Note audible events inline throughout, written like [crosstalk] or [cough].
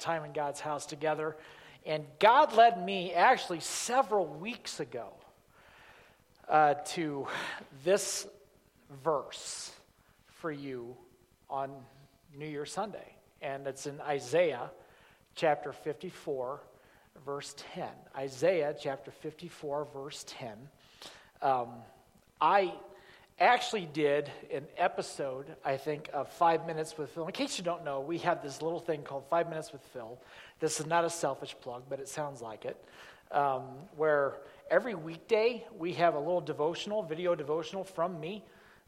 time in God's house together. And God led me actually several weeks ago uh, to this verse for you on New Year's Sunday. And it's in Isaiah chapter 54, verse 10. Isaiah chapter 54, verse 10. Um, I actually did an episode, I think, of Five Minutes with Phil. In case you don't know, we have this little thing called Five Minutes with Phil. This is not a selfish plug, but it sounds like it. Um, where every weekday we have a little devotional, video devotional from me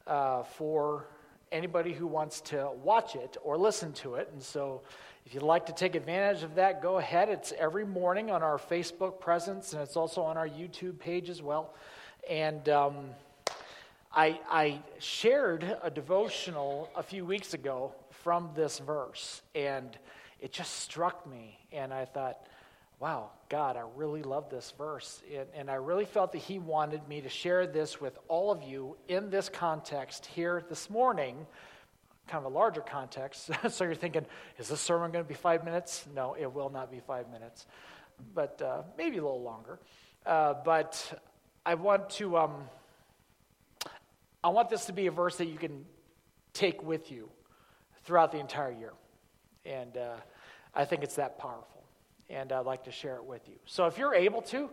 uh, for anybody who wants to watch it or listen to it. And so if you'd like to take advantage of that, go ahead. It's every morning on our Facebook presence, and it's also on our YouTube page as well. And um, I, I shared a devotional a few weeks ago from this verse, and it just struck me. And I thought, wow, God, I really love this verse. And, and, I really felt that He wanted me to share this with all of you in this context here this morning, kind of a larger context. [laughs] so you're thinking, is this sermon going to be five minutes? No, it will not be five minutes, but uh, maybe a little longer. Uh, but I want to. Um, I want this to be a verse that you can take with you throughout the entire year. And uh, I think it's that powerful. And I'd like to share it with you. So if you're able to,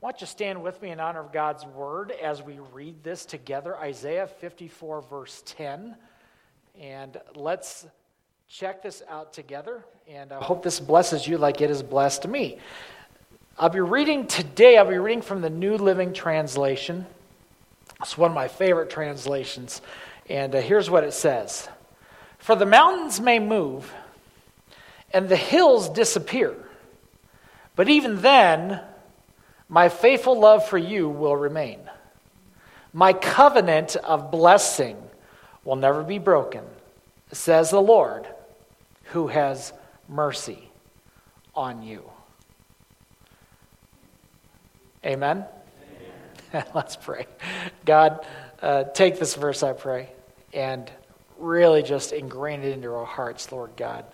why don't you stand with me in honor of God's word as we read this together Isaiah 54, verse 10. And let's check this out together. And I hope this blesses you like it has blessed me. I'll be reading today, I'll be reading from the New Living Translation. It's one of my favorite translations. And uh, here's what it says For the mountains may move, and the hills disappear, but even then, my faithful love for you will remain. My covenant of blessing will never be broken, says the Lord, who has mercy on you. Amen. [laughs] Let's pray. God, uh, take this verse, I pray, and really just ingrain it into our hearts, Lord God.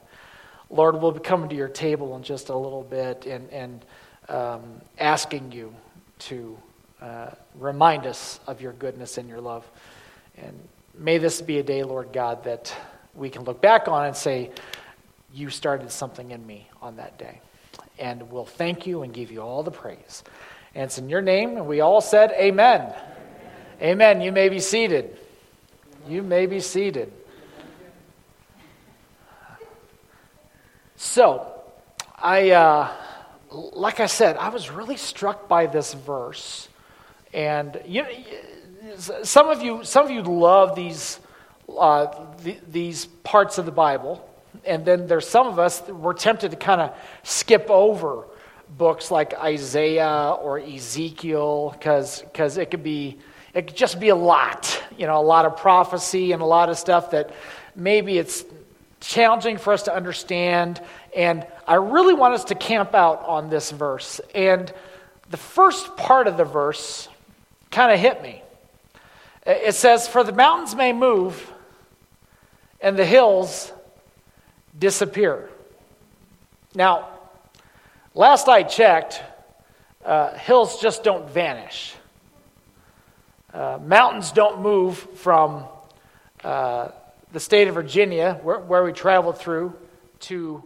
Lord, we'll be coming to your table in just a little bit and, and um, asking you to uh, remind us of your goodness and your love. And may this be a day, Lord God, that we can look back on and say, You started something in me on that day. And we'll thank you and give you all the praise. And it's in your name. And we all said, Amen. Amen. Amen. You may be seated. You may be seated. So, I, uh, like I said, I was really struck by this verse. And you, some of you, some of you love these, uh, the, these parts of the Bible. And then there's some of us we're tempted to kind of skip over books like Isaiah or Ezekiel because it could be it could just be a lot, you know, a lot of prophecy and a lot of stuff that maybe it's challenging for us to understand. And I really want us to camp out on this verse. And the first part of the verse kind of hit me. It says, For the mountains may move and the hills disappear. Now, Last I checked, uh, hills just don't vanish. Uh, mountains don't move from uh, the state of Virginia, where, where, we traveled through, to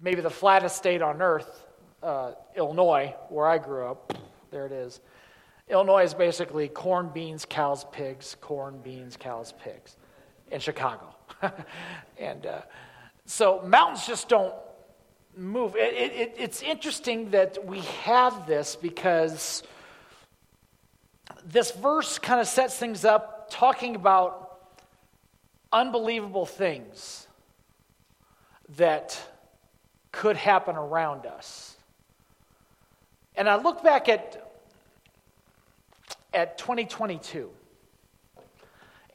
maybe the flattest state on earth, uh, Illinois, where I grew up. There it is. Illinois is basically corn, beans, cows, pigs, corn, beans, cows, pigs in Chicago. [laughs] and uh, so mountains just don't move. It, it, it's interesting that we have this because this verse kind of sets things up talking about unbelievable things that could happen around us. And I look back at, at 2022,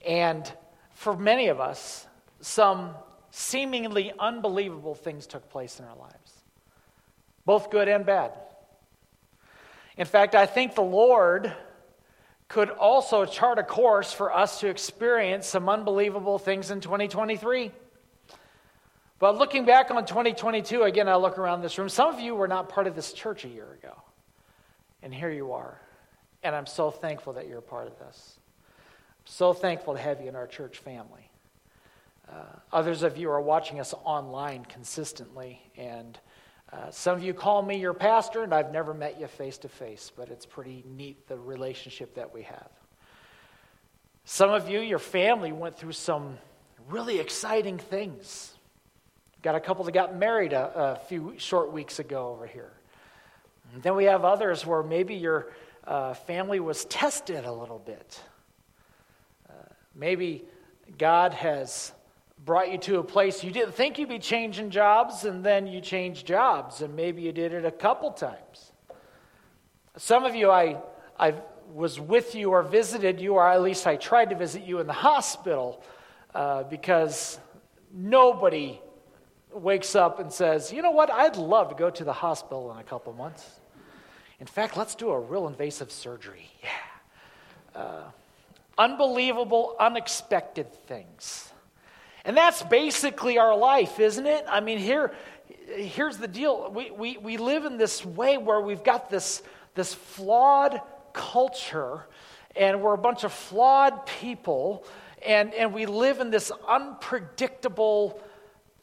and for many of us, some seemingly unbelievable things took place in our lives, both good and bad. In fact, I think the Lord could also chart a course for us to experience some unbelievable things in 2023. But looking back on 2022, again, I look around this room. Some of you were not part of this church a year ago. And here you are. And I'm so thankful that you're a part of this. I'm so thankful to have you in our church family. Uh, others of you are watching us online consistently. And uh, some of you call me your pastor, and I've never met you face to face, but it's pretty neat the relationship that we have. Some of you, your family went through some really exciting things. Got a couple that got married a, a few short weeks ago over here. And then we have others where maybe your uh, family was tested a little bit. Uh, maybe God has brought you to a place you didn't think you'd be changing jobs, and then you changed jobs, and maybe you did it a couple times. Some of you, I, I was with you or visited you, or at least I tried to visit you in the hospital uh, because nobody wakes up and says, you know what, I'd love to go to the hospital in a couple months. In fact, let's do a real invasive surgery. Yeah. Uh, unbelievable, unexpected things. And that's basically our life, isn't it? I mean, here, here's the deal. We, we, we live in this way where we've got this, this flawed culture, and we're a bunch of flawed people, and, and we live in this unpredictable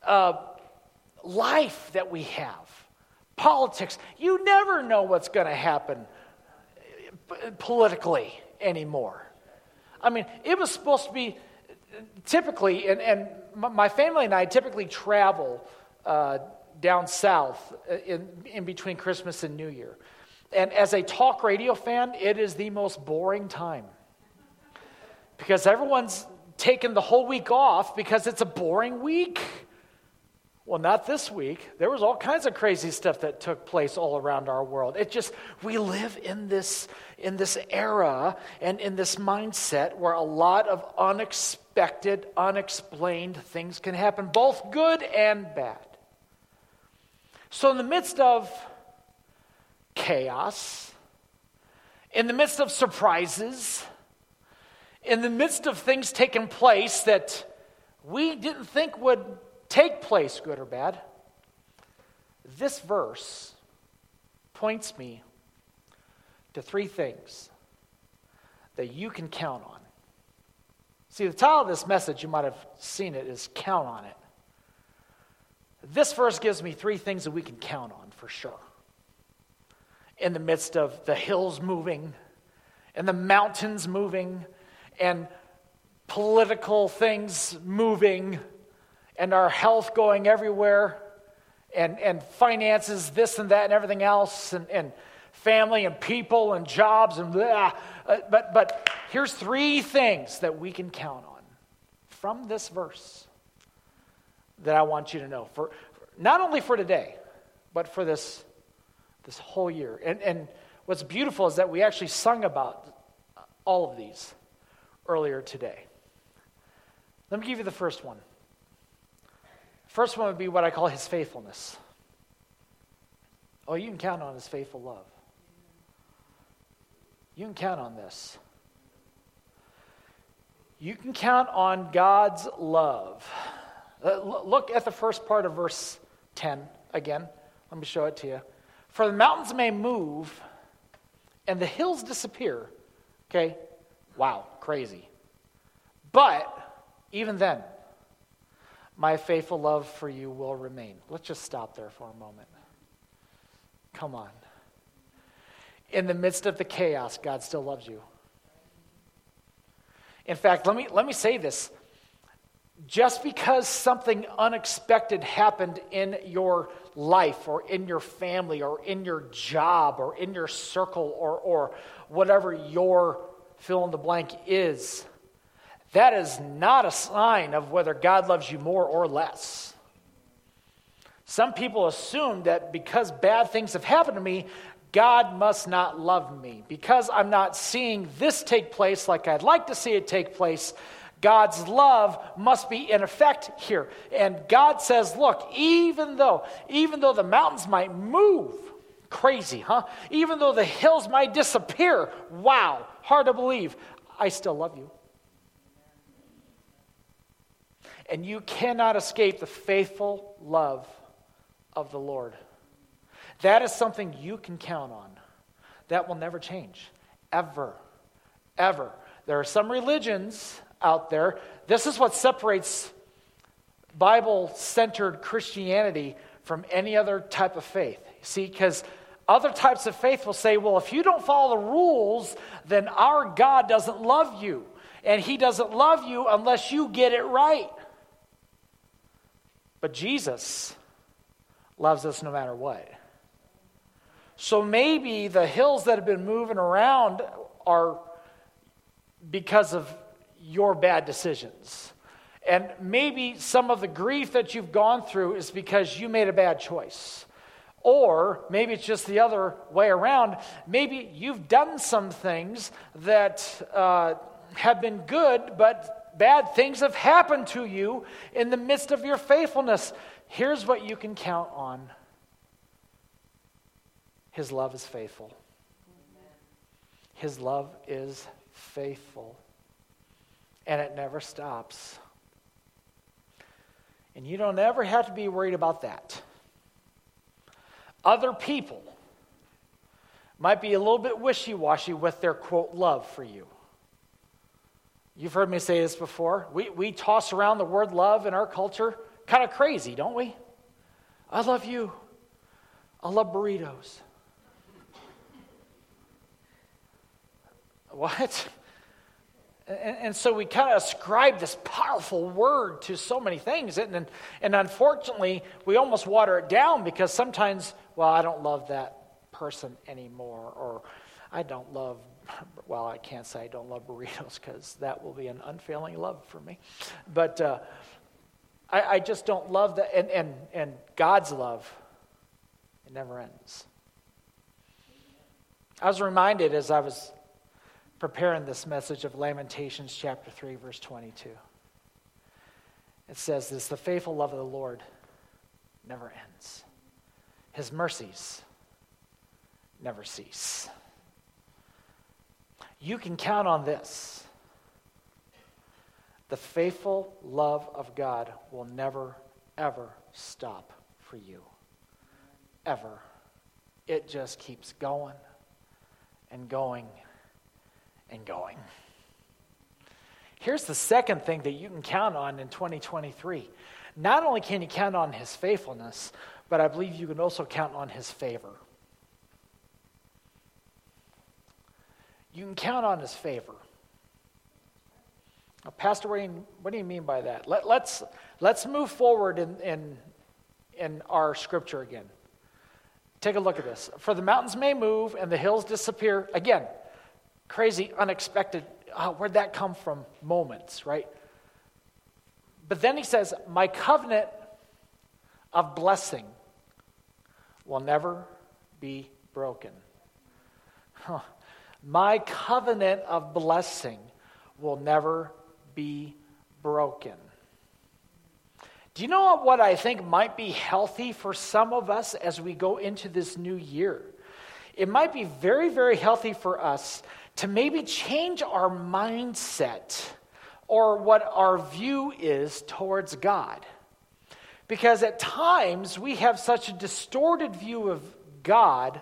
uh, life that we have. Politics, you never know what's going to happen politically anymore. I mean, it was supposed to be typically, and, and my family and I typically travel uh, down south uh, in, in between Christmas and New Year. And as a talk radio fan, it is the most boring time because everyone's taken the whole week off because it's a boring week. Well, not this week. There was all kinds of crazy stuff that took place all around our world. It just we live in this in this era and in this mindset where a lot of unexpected, unexplained things can happen, both good and bad. So in the midst of chaos, in the midst of surprises, in the midst of things taking place that we didn't think would take place, good or bad, this verse points me to three things that you can count on. See, the title of this message, you might have seen it, is Count on It. This verse gives me three things that we can count on for sure. In the midst of the hills moving, and the mountains moving, and political things moving, and our health going everywhere, and, and finances, this and that, and everything else, and, and family and people and jobs and blah. Uh, but, but here's three things that we can count on from this verse that I want you to know for not only for today, but for this this whole year. And, and what's beautiful is that we actually sung about all of these earlier today. Let me give you the first one. First one would be what I call his faithfulness. Oh, you can count on his faithful love. You can count on this. You can count on God's love. Uh, look at the first part of verse 10 again. Let me show it to you. For the mountains may move and the hills disappear. Okay? Wow, crazy. But even then, my faithful love for you will remain. Let's just stop there for a moment. Come on in the midst of the chaos, God still loves you. In fact, let me, let me say this. Just because something unexpected happened in your life or in your family or in your job or in your circle or, or whatever your fill in the blank is, that is not a sign of whether God loves you more or less. Some people assume that because bad things have happened to me, God must not love me. Because I'm not seeing this take place like I'd like to see it take place, God's love must be in effect here. And God says, look, even though, even though the mountains might move, crazy, huh? Even though the hills might disappear, wow, hard to believe, I still love you. And you cannot escape the faithful love of the Lord. That is something you can count on. That will never change, ever, ever. There are some religions out there. This is what separates Bible centered Christianity from any other type of faith. See, because other types of faith will say, well, if you don't follow the rules, then our God doesn't love you. And he doesn't love you unless you get it right. But Jesus loves us no matter what. So maybe the hills that have been moving around are because of your bad decisions. And maybe some of the grief that you've gone through is because you made a bad choice. Or maybe it's just the other way around. Maybe you've done some things that uh, have been good, but bad things have happened to you in the midst of your faithfulness. Here's what you can count on His love is faithful. His love is faithful. And it never stops. And you don't ever have to be worried about that. Other people might be a little bit wishy washy with their quote love for you. You've heard me say this before. We, we toss around the word love in our culture kind of crazy, don't we? I love you. I love burritos. What? And, and, so we kind of ascribe this powerful word to so many things. And, and, and unfortunately, we almost water it down because sometimes, well, I don't love that person anymore. Or I don't love, well, I can't say I don't love burritos because that will be an unfailing love for me. But uh, I, I just don't love that. And, and, and God's love, it never ends. I was reminded as I was preparing this message of Lamentations chapter 3, verse 22. It says this The faithful love of the Lord never ends, His mercies never cease. You can count on this. The faithful love of God will never, ever stop for you. Ever. It just keeps going and going and going. Here's the second thing that you can count on in 2023. Not only can you count on his faithfulness, but I believe you can also count on his favor. You can count on his favor. Now, Pastor, you, what do you mean by that? Let, let's, let's move forward in, in, in our scripture again. Take a look at this. For the mountains may move and the hills disappear. Again, crazy, unexpected, oh, where'd that come from moments, right? But then he says, My covenant of blessing will never be broken. Huh. My covenant of blessing will never be broken. Do you know what I think might be healthy for some of us as we go into this new year? It might be very, very healthy for us to maybe change our mindset or what our view is towards God. Because at times we have such a distorted view of God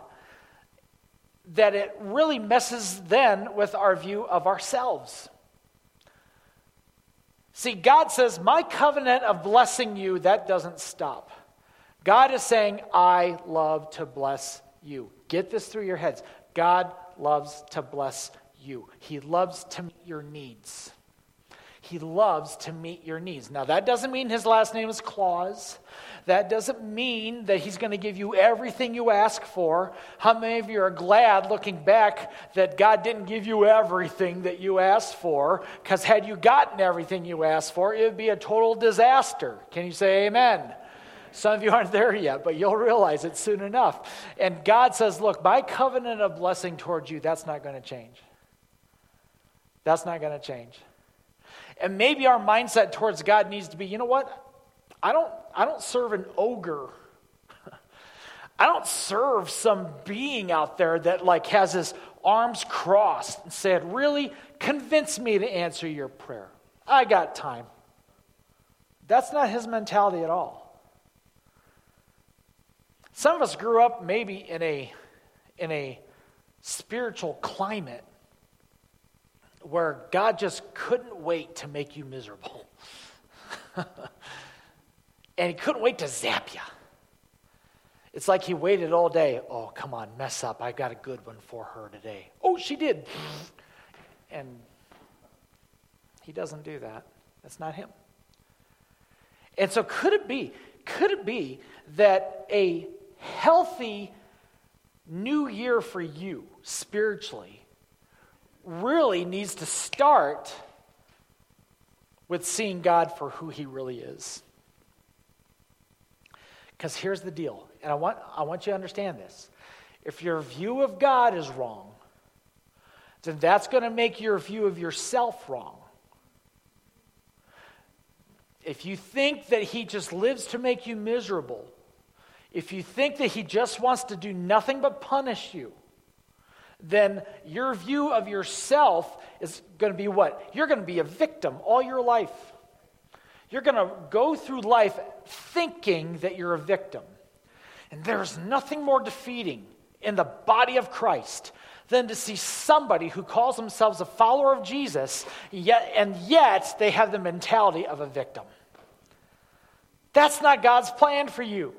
that it really messes then with our view of ourselves. See, God says, My covenant of blessing you, that doesn't stop. God is saying, I love to bless you. Get this through your heads. God loves to bless you, He loves to meet your needs. He loves to meet your needs. Now, that doesn't mean his last name is Claus. That doesn't mean that he's going to give you everything you ask for. How many of you are glad looking back that God didn't give you everything that you asked for? Because had you gotten everything you asked for, it would be a total disaster. Can you say amen? Some of you aren't there yet, but you'll realize it soon enough. And God says, Look, my covenant of blessing towards you, that's not going to change. That's not going to change. And maybe our mindset towards God needs to be you know what? I don't, I don't serve an ogre. [laughs] I don't serve some being out there that like has his arms crossed and said, "Really, convince me to answer your prayer." I got time. That's not his mentality at all. Some of us grew up maybe in a, in a spiritual climate where God just couldn't wait to make you miserable. [laughs] and he couldn't wait to zap you. It's like he waited all day. Oh, come on, mess up. I got a good one for her today. Oh, she did. And he doesn't do that. That's not him. And so, could it be, could it be that a healthy new year for you spiritually really needs to start with seeing God for who he really is? Because here's the deal, and I want, I want you to understand this. If your view of God is wrong, then that's going to make your view of yourself wrong. If you think that He just lives to make you miserable, if you think that He just wants to do nothing but punish you, then your view of yourself is going to be what? You're going to be a victim all your life. You're going to go through life thinking that you're a victim. And there's nothing more defeating in the body of Christ than to see somebody who calls themselves a follower of Jesus, yet, and yet they have the mentality of a victim. That's not God's plan for you.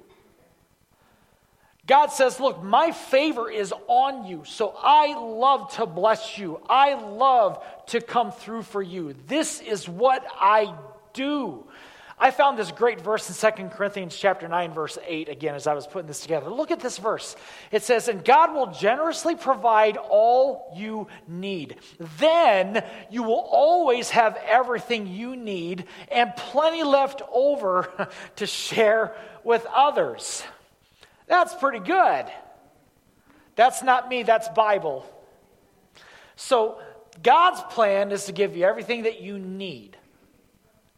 God says, Look, my favor is on you, so I love to bless you. I love to come through for you. This is what I do. I found this great verse in 2 Corinthians chapter 9 verse 8 again as I was putting this together. Look at this verse. It says, "And God will generously provide all you need. Then you will always have everything you need and plenty left over [laughs] to share with others." That's pretty good. That's not me, that's Bible. So, God's plan is to give you everything that you need.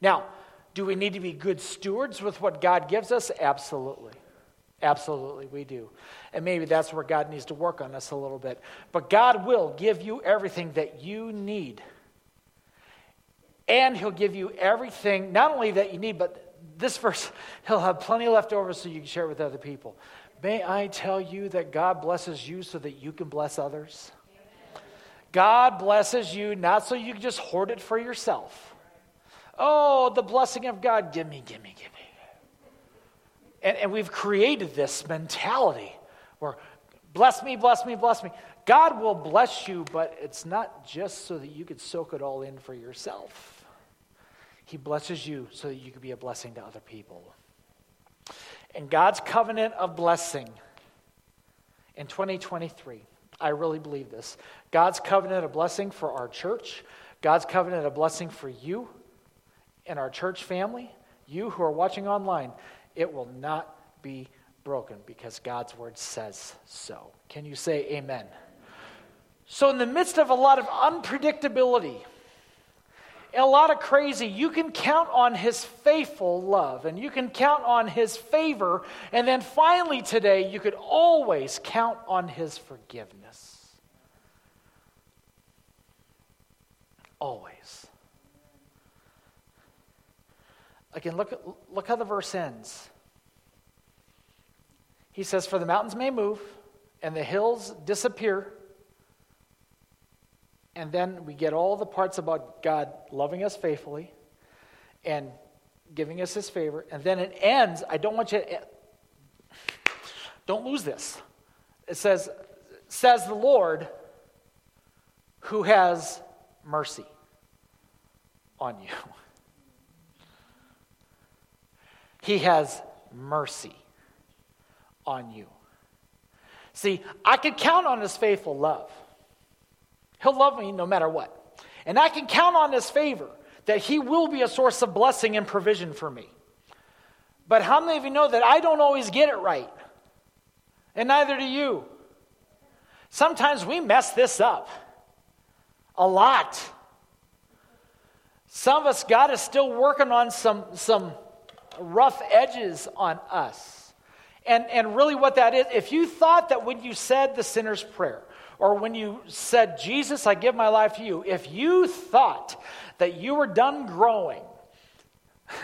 Now, do we need to be good stewards with what God gives us? Absolutely. Absolutely, we do. And maybe that's where God needs to work on us a little bit. But God will give you everything that you need. And He'll give you everything, not only that you need, but this verse, [laughs] He'll have plenty left over so you can share it with other people. May I tell you that God blesses you so that you can bless others? God blesses you not so you can just hoard it for yourself. Oh, the blessing of God, give me, give me, give me. And, and we've created this mentality where bless me, bless me, bless me. God will bless you, but it's not just so that you could soak it all in for yourself. He blesses you so that you could be a blessing to other people. And God's covenant of blessing in 2023, I really believe this. God's covenant of blessing for our church, God's covenant of blessing for you, and our church family, you who are watching online, it will not be broken because God's word says so. Can you say amen? So, in the midst of a lot of unpredictability a lot of crazy, you can count on his faithful love and you can count on his favor. And then finally, today, you could always count on his forgiveness. Always. Again, look, look how the verse ends. He says, For the mountains may move and the hills disappear. And then we get all the parts about God loving us faithfully and giving us his favor. And then it ends. I don't want you to, don't lose this. It says, says the Lord who has mercy on you. [laughs] He has mercy on you. See, I can count on his faithful love. He'll love me no matter what. And I can count on his favor that he will be a source of blessing and provision for me. But how many of you know that I don't always get it right? And neither do you. Sometimes we mess this up a lot. Some of us, God is still working on some, some rough edges on us. And, and really, what that is, if you thought that when you said the sinner's prayer, or when you said, Jesus, I give my life to you, if you thought that you were done growing, [laughs]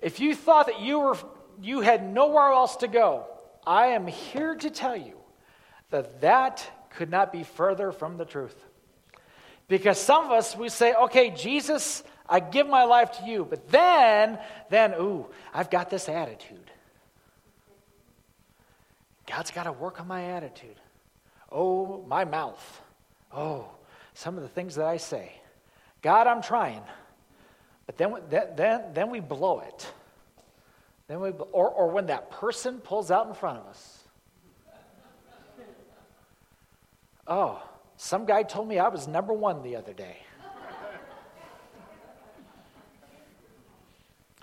If you thought that you, were, you had nowhere else to go, I am here to tell you that that could not be further from the truth. Because some of us, we say, okay, Jesus, I give my life to you. But then, then, ooh, I've got this attitude. God's got to work on my attitude. Oh, my mouth. Oh, some of the things that I say. God, I'm trying. But then, then, then we blow it. Then we, or, or when that person pulls out in front of us. Oh, some guy told me I was number one the other day.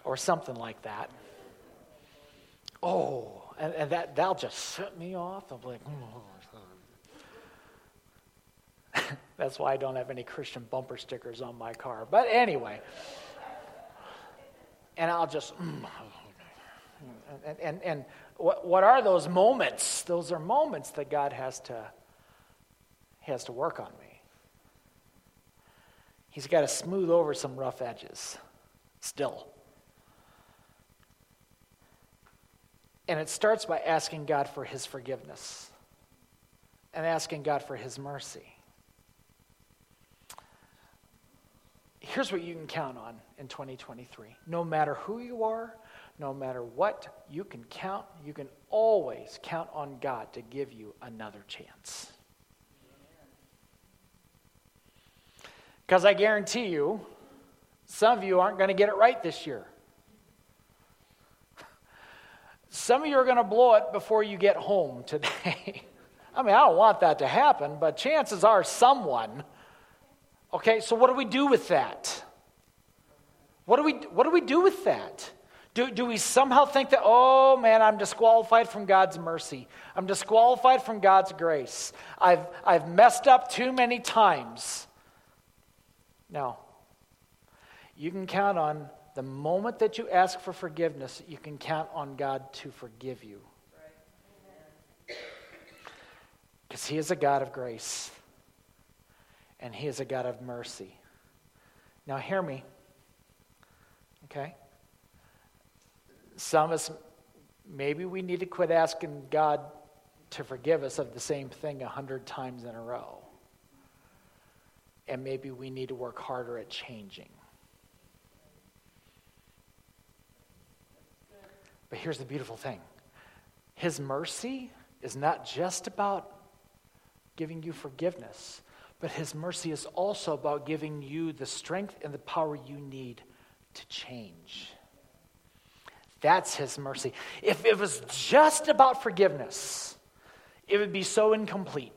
or something like that. Oh, and, and that, that'll just set me off. I'm like, oh. That's why I don't have any Christian bumper stickers on my car. But anyway, and I'll just, mm, mm, mm. and, and, and what, what are those moments? Those are moments that God has to, he has to work on me. He's got to smooth over some rough edges still. And it starts by asking God for his forgiveness and asking God for his mercy. Here's what you can count on in 2023. No matter who you are, no matter what you can count, you can always count on God to give you another chance. Because I guarantee you, some of you aren't going to get it right this year. Some of you are going to blow it before you get home today. [laughs] I mean, I don't want that to happen, but chances are someone Okay, so what do we do with that? What do we, what do, we do with that? Do, do we somehow think that, oh man, I'm disqualified from God's mercy? I'm disqualified from God's grace. I've, I've messed up too many times. No. You can count on the moment that you ask for forgiveness, you can count on God to forgive you. Because He is a God of grace and He is a God of mercy. Now, hear me. Okay? Some of us, maybe we need to quit asking God to forgive us of the same thing a hundred times in a row. And maybe we need to work harder at changing. But here's the beautiful thing His mercy is not just about giving you forgiveness, but His mercy is also about giving you the strength and the power you need to change. That's His mercy. If it was just about forgiveness, it would be so incomplete.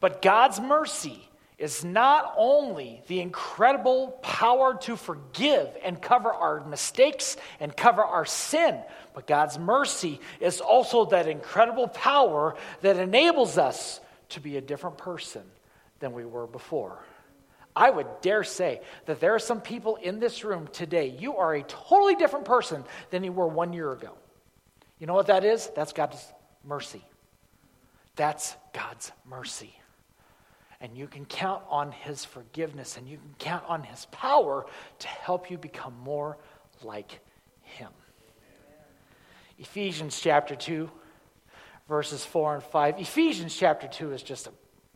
But God's mercy is not only the incredible power to forgive and cover our mistakes and cover our sin, but God's mercy is also that incredible power that enables us to be a different person than we were before. I would dare say that there are some people in this room today, you are a totally different person than you were one year ago. You know what that is? That's God's mercy. That's God's mercy. And you can count on His forgiveness and you can count on His power to help you become more like Him. Ephesians chapter 2, verses 4 and 5. Ephesians chapter 2 is just a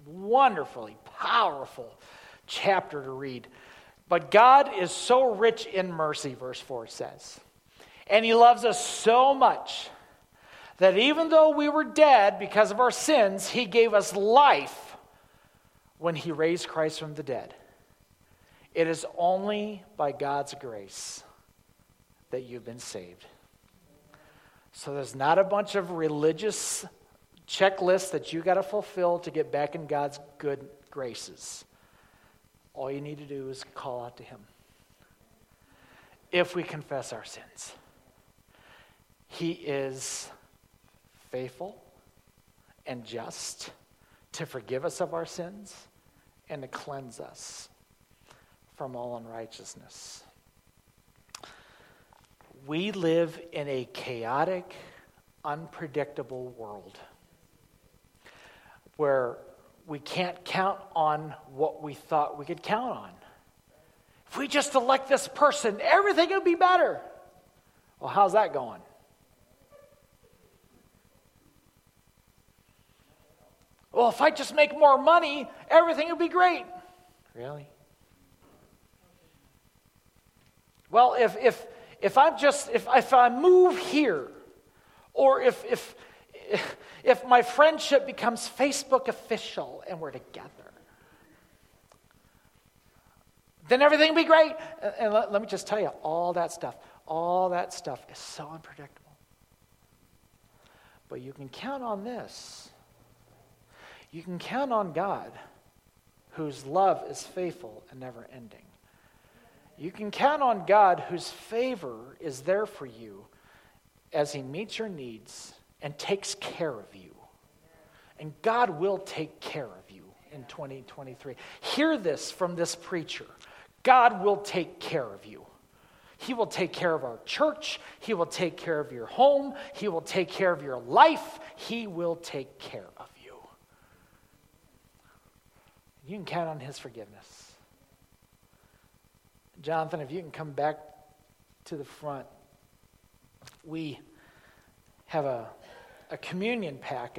wonderfully powerful chapter to read. But God is so rich in mercy, verse 4 says. And He loves us so much that even though we were dead because of our sins, He gave us life when He raised Christ from the dead. It is only by God's grace that you've been saved. So there's not a bunch of religious checklists that you got to fulfill to get back in God's good graces. All you need to do is call out to Him. If we confess our sins, He is faithful and just to forgive us of our sins and to cleanse us from all unrighteousness. We live in a chaotic, unpredictable world where we can't count on what we thought we could count on if we just elect this person, everything will be better. Well, how's that going? Well, if I just make more money, everything will be great. Really? Well, if, if, if I'm just, if, if I move here, or if, if, if my friendship becomes Facebook official and we're together, then everything will be great. And let, let me just tell you, all that stuff, all that stuff is so unpredictable. But you can count on this you can count on God, whose love is faithful and never ending. You can count on God, whose favor is there for you as He meets your needs and takes care of you. And God will take care of you in 2023. Hear this from this preacher God will take care of you. He will take care of our church. He will take care of your home. He will take care of your life. He will take care of you You can count on his forgiveness. Jonathan, if you can come back to the front, we have a, a communion pack